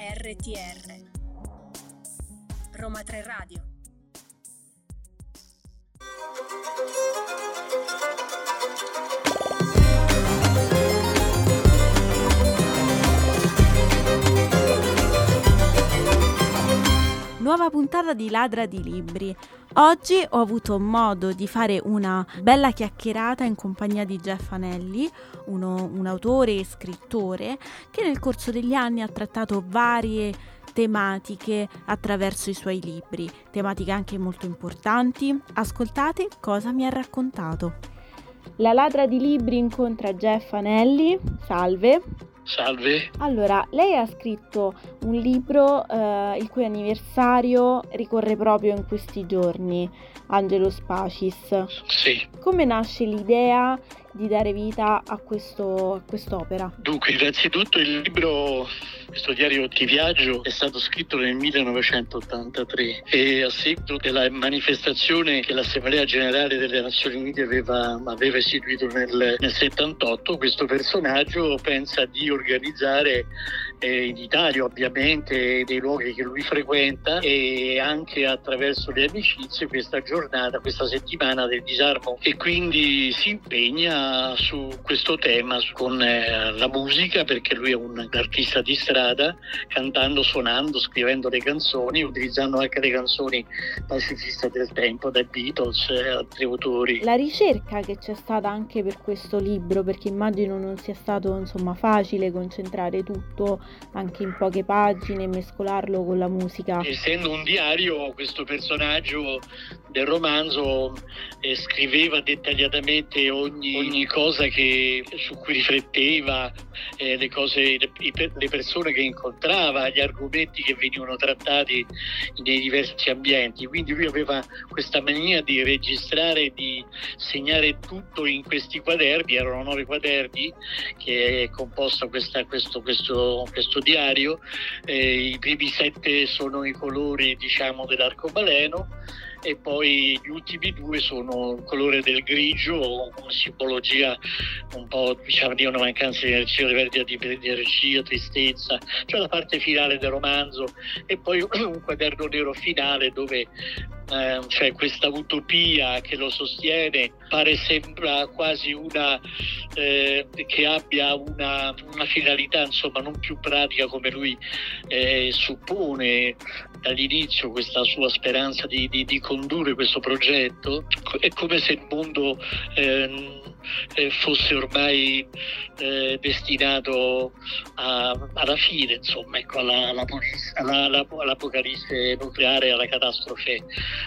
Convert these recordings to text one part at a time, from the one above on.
RTR Roma 3 Radio Nuova puntata di Ladra di Libri. Oggi ho avuto modo di fare una bella chiacchierata in compagnia di Jeff Anelli, uno, un autore e scrittore che nel corso degli anni ha trattato varie tematiche attraverso i suoi libri, tematiche anche molto importanti. Ascoltate cosa mi ha raccontato. La ladra di libri incontra Jeff Anelli. Salve. Salve. Allora, lei ha scritto un libro eh, il cui anniversario ricorre proprio in questi giorni, Angelo Spacis. Sì. Come nasce l'idea di dare vita a, questo, a quest'opera? Dunque, innanzitutto il libro, questo diario di viaggio, è stato scritto nel 1983 e a seguito della manifestazione che l'Assemblea Generale delle Nazioni Unite aveva, aveva istituito nel, nel 78, questo personaggio pensa di organizzare eh, in Italia ovviamente dei luoghi che lui frequenta e anche attraverso le amicizie questa giornata, questa settimana del disarmo. E quindi si impegna su questo tema con eh, la musica perché lui è un artista di strada cantando, suonando, scrivendo le canzoni, utilizzando anche le canzoni pacifiste del tempo, dai Beatles e altri autori. La ricerca che c'è stata anche per questo libro, perché immagino non sia stato insomma facile concentrare tutto anche in poche pagine e mescolarlo con la musica. Essendo un diario, questo personaggio del romanzo eh, scriveva dettagliatamente ogni, ogni cosa che, su cui rifletteva, eh, le, cose, le, le, persone che incontrava, gli argomenti che venivano trattati nei diversi ambienti. Quindi lui aveva questa mania di registrare di segnare tutto in questi quaderni, erano nove quaderni che è composto questa, questo, questo, questo diario. Eh, I primi sette sono i colori diciamo, dell'arcobaleno e poi gli ultimi due sono il colore del grigio, una simbologia un po' diciamo di una mancanza di energia, di, di energia, tristezza, cioè la parte finale del romanzo e poi un quaderno nero finale dove eh, c'è questa utopia che lo sostiene, pare sembra quasi una eh, che abbia una, una, finalità insomma non più pratica come lui eh, suppone dall'inizio questa sua speranza di, di, di, condurre questo progetto, è come se il mondo ehm, eh, fosse ormai eh, destinato a, alla fine, insomma, ecco, alla, alla, alla, all'apocalisse nucleare, alla catastrofe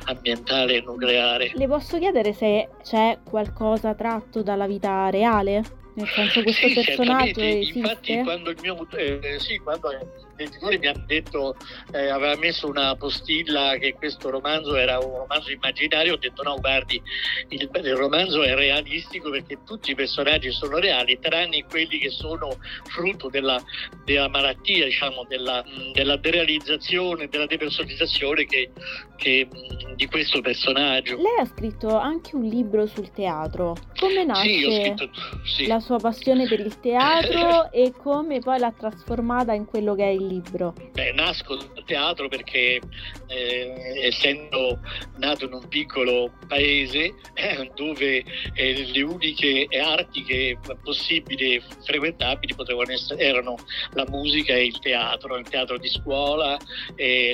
ambientale nucleare. Le posso chiedere se c'è qualcosa tratto dalla vita reale? Nel senso questo sì, personaggio esiste? Infatti quando il mio eh, sì, quando l'editore mi ha detto eh, aveva messo una postilla che questo romanzo era un romanzo immaginario, ho detto no, guardi, il, il romanzo è realistico perché tutti i personaggi sono reali, tranne quelli che sono frutto della, della malattia, diciamo, della, della derealizzazione, della depersonalizzazione che, che, di questo personaggio. Lei ha scritto anche un libro sul teatro. Come nasce sì, scritto, sì. la sua passione per il teatro e come poi l'ha trasformata in quello che è il libro? Beh, nasco dal teatro perché eh, essendo nato in un piccolo paese eh, dove eh, le uniche arti che possibili e frequentabili potevano essere, erano la musica e il teatro, il teatro di scuola,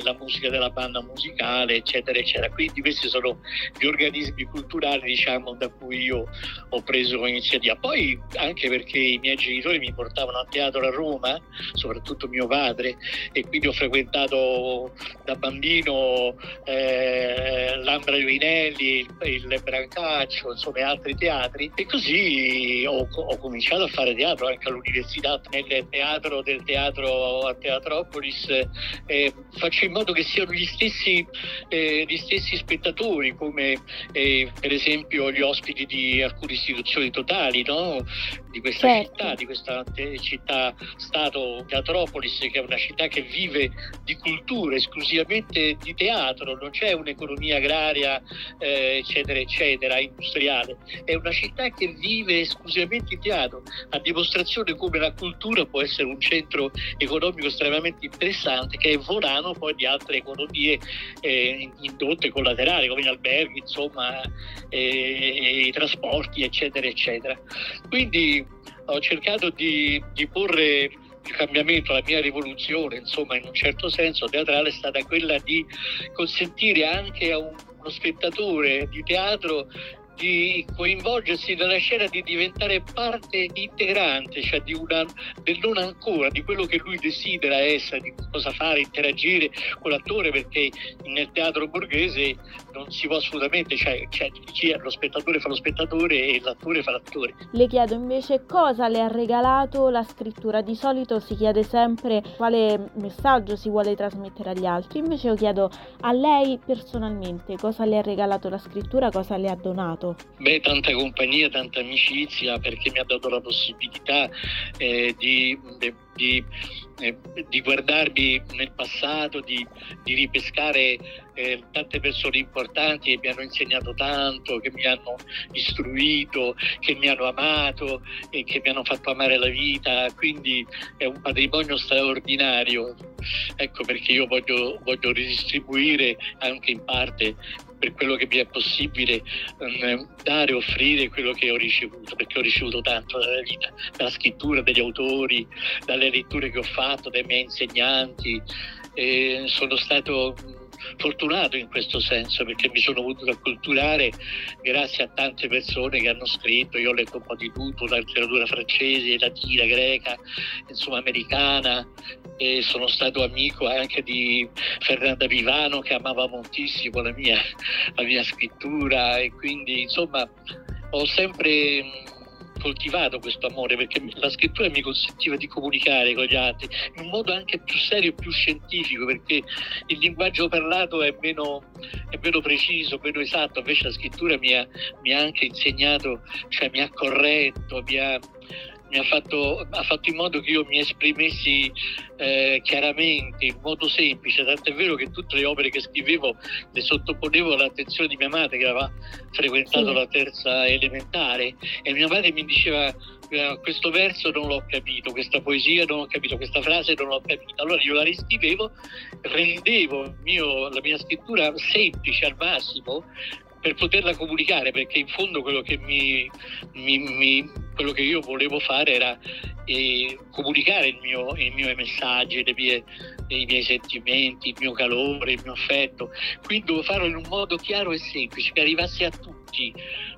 la musica della banda musicale, eccetera, eccetera. Quindi questi sono gli organismi culturali diciamo, da cui io ho preso iniziativa. Poi anche perché i miei genitori mi portavano a teatro a Roma, soprattutto mio padre, e quindi ho frequentato da bambino eh, l'Ambra Ioinelli, il, il Brancaccio, insomma altri teatri e così ho, ho, cominciato a fare teatro anche all'università, nel teatro del teatro a Teatropolis, eh, faccio in modo che siano gli stessi, eh, gli stessi spettatori come eh, per esempio gli ospiti di alcune istituzioni totali, no? Di questa Certo. città, di questa città-stato Teatropolis, che è una città che vive di cultura, esclusivamente di teatro, non c'è un'economia agraria, eh, eccetera, eccetera, industriale. È una città che vive esclusivamente di teatro, a dimostrazione come la cultura può essere un centro economico estremamente interessante, che è volano poi di altre economie eh, indotte collaterali, come gli alberghi, insomma, eh, i trasporti, eccetera, eccetera. Quindi ho cercato di, di porre il cambiamento, la mia rivoluzione, insomma, in un certo senso teatrale è stata quella di consentire anche a un- uno spettatore di teatro di coinvolgersi nella scena, di diventare parte integrante, cioè di una, del non ancora, di quello che lui desidera essere, di cosa fare, interagire con l'attore, perché nel teatro borghese non si può assolutamente, cioè, cioè chi è lo spettatore fa lo spettatore e l'attore fa l'attore. Le chiedo invece cosa le ha regalato la scrittura. Di solito si chiede sempre quale messaggio si vuole trasmettere agli altri, invece io chiedo a lei personalmente cosa le ha regalato la scrittura, cosa le ha donato. Beh, tanta compagnia, tanta amicizia, perché mi ha dato la possibilità eh, di, de- di, eh, di guardarmi nel passato, di, di ripescare eh, tante persone importanti che mi hanno insegnato tanto, che mi hanno istruito, che mi hanno amato e che mi hanno fatto amare la vita. Quindi è un patrimonio straordinario. Ecco perché io voglio, voglio ridistribuire anche in parte per quello che mi è possibile ehm, dare, offrire quello che ho ricevuto, perché ho ricevuto tanto dalla vita, dalla scrittura degli autori, dalle letture che ho fatto, dai miei insegnanti. E sono stato fortunato in questo senso perché mi sono potuto acculturare grazie a tante persone che hanno scritto, io ho letto un po' di tutto, la letteratura francese, latina, greca, insomma americana, e sono stato amico anche di Fernanda Vivano che amava moltissimo la mia, la mia scrittura. E quindi insomma ho sempre coltivato questo amore perché la scrittura mi consentiva di comunicare con gli altri in un modo anche più serio e più scientifico perché il linguaggio parlato è meno, è meno preciso, meno esatto, invece la scrittura mi ha, mi ha anche insegnato, cioè mi ha corretto, mi ha, ha fatto, ha fatto in modo che io mi esprimessi eh, chiaramente, in modo semplice, tant'è vero che tutte le opere che scrivevo le sottoponevo all'attenzione di mia madre che aveva frequentato Sì. la terza elementare e mia madre mi diceva "Eh, questo verso non l'ho capito, questa poesia non ho capito, questa frase non l'ho capita. Allora io la riscrivevo, rendevo mio- la mia scrittura semplice al massimo per poterla comunicare, perché in fondo quello che, mi, mi- mi- quello che io volevo fare era eh, comunicare i miei messaggi, mie- i miei sentimenti, il mio calore, il mio affetto. Quindi devo farlo in un modo chiaro e semplice, che arrivasse a tutti,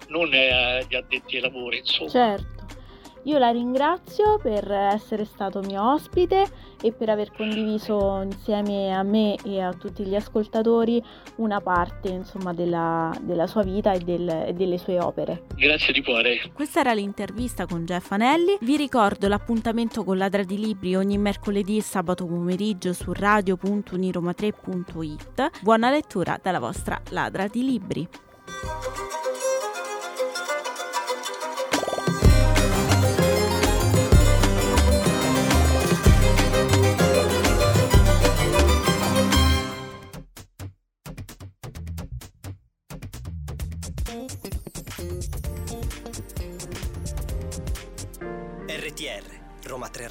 non eh, agli addetti ai lavori, insomma. Certo. Io la ringrazio per essere stato mio ospite e per aver condiviso insieme a me e a tutti gli ascoltatori una parte insomma, della, della sua vita e, del- e delle sue opere. Grazie di cuore. Questa era l'intervista con Jeff Anelli. Vi ricordo l'appuntamento con Ladra di Libri ogni mercoledì e sabato pomeriggio su radio.uniroma3.it. Buona lettura dalla vostra Ladra di Libri.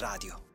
RTR, Roma 3 Radio.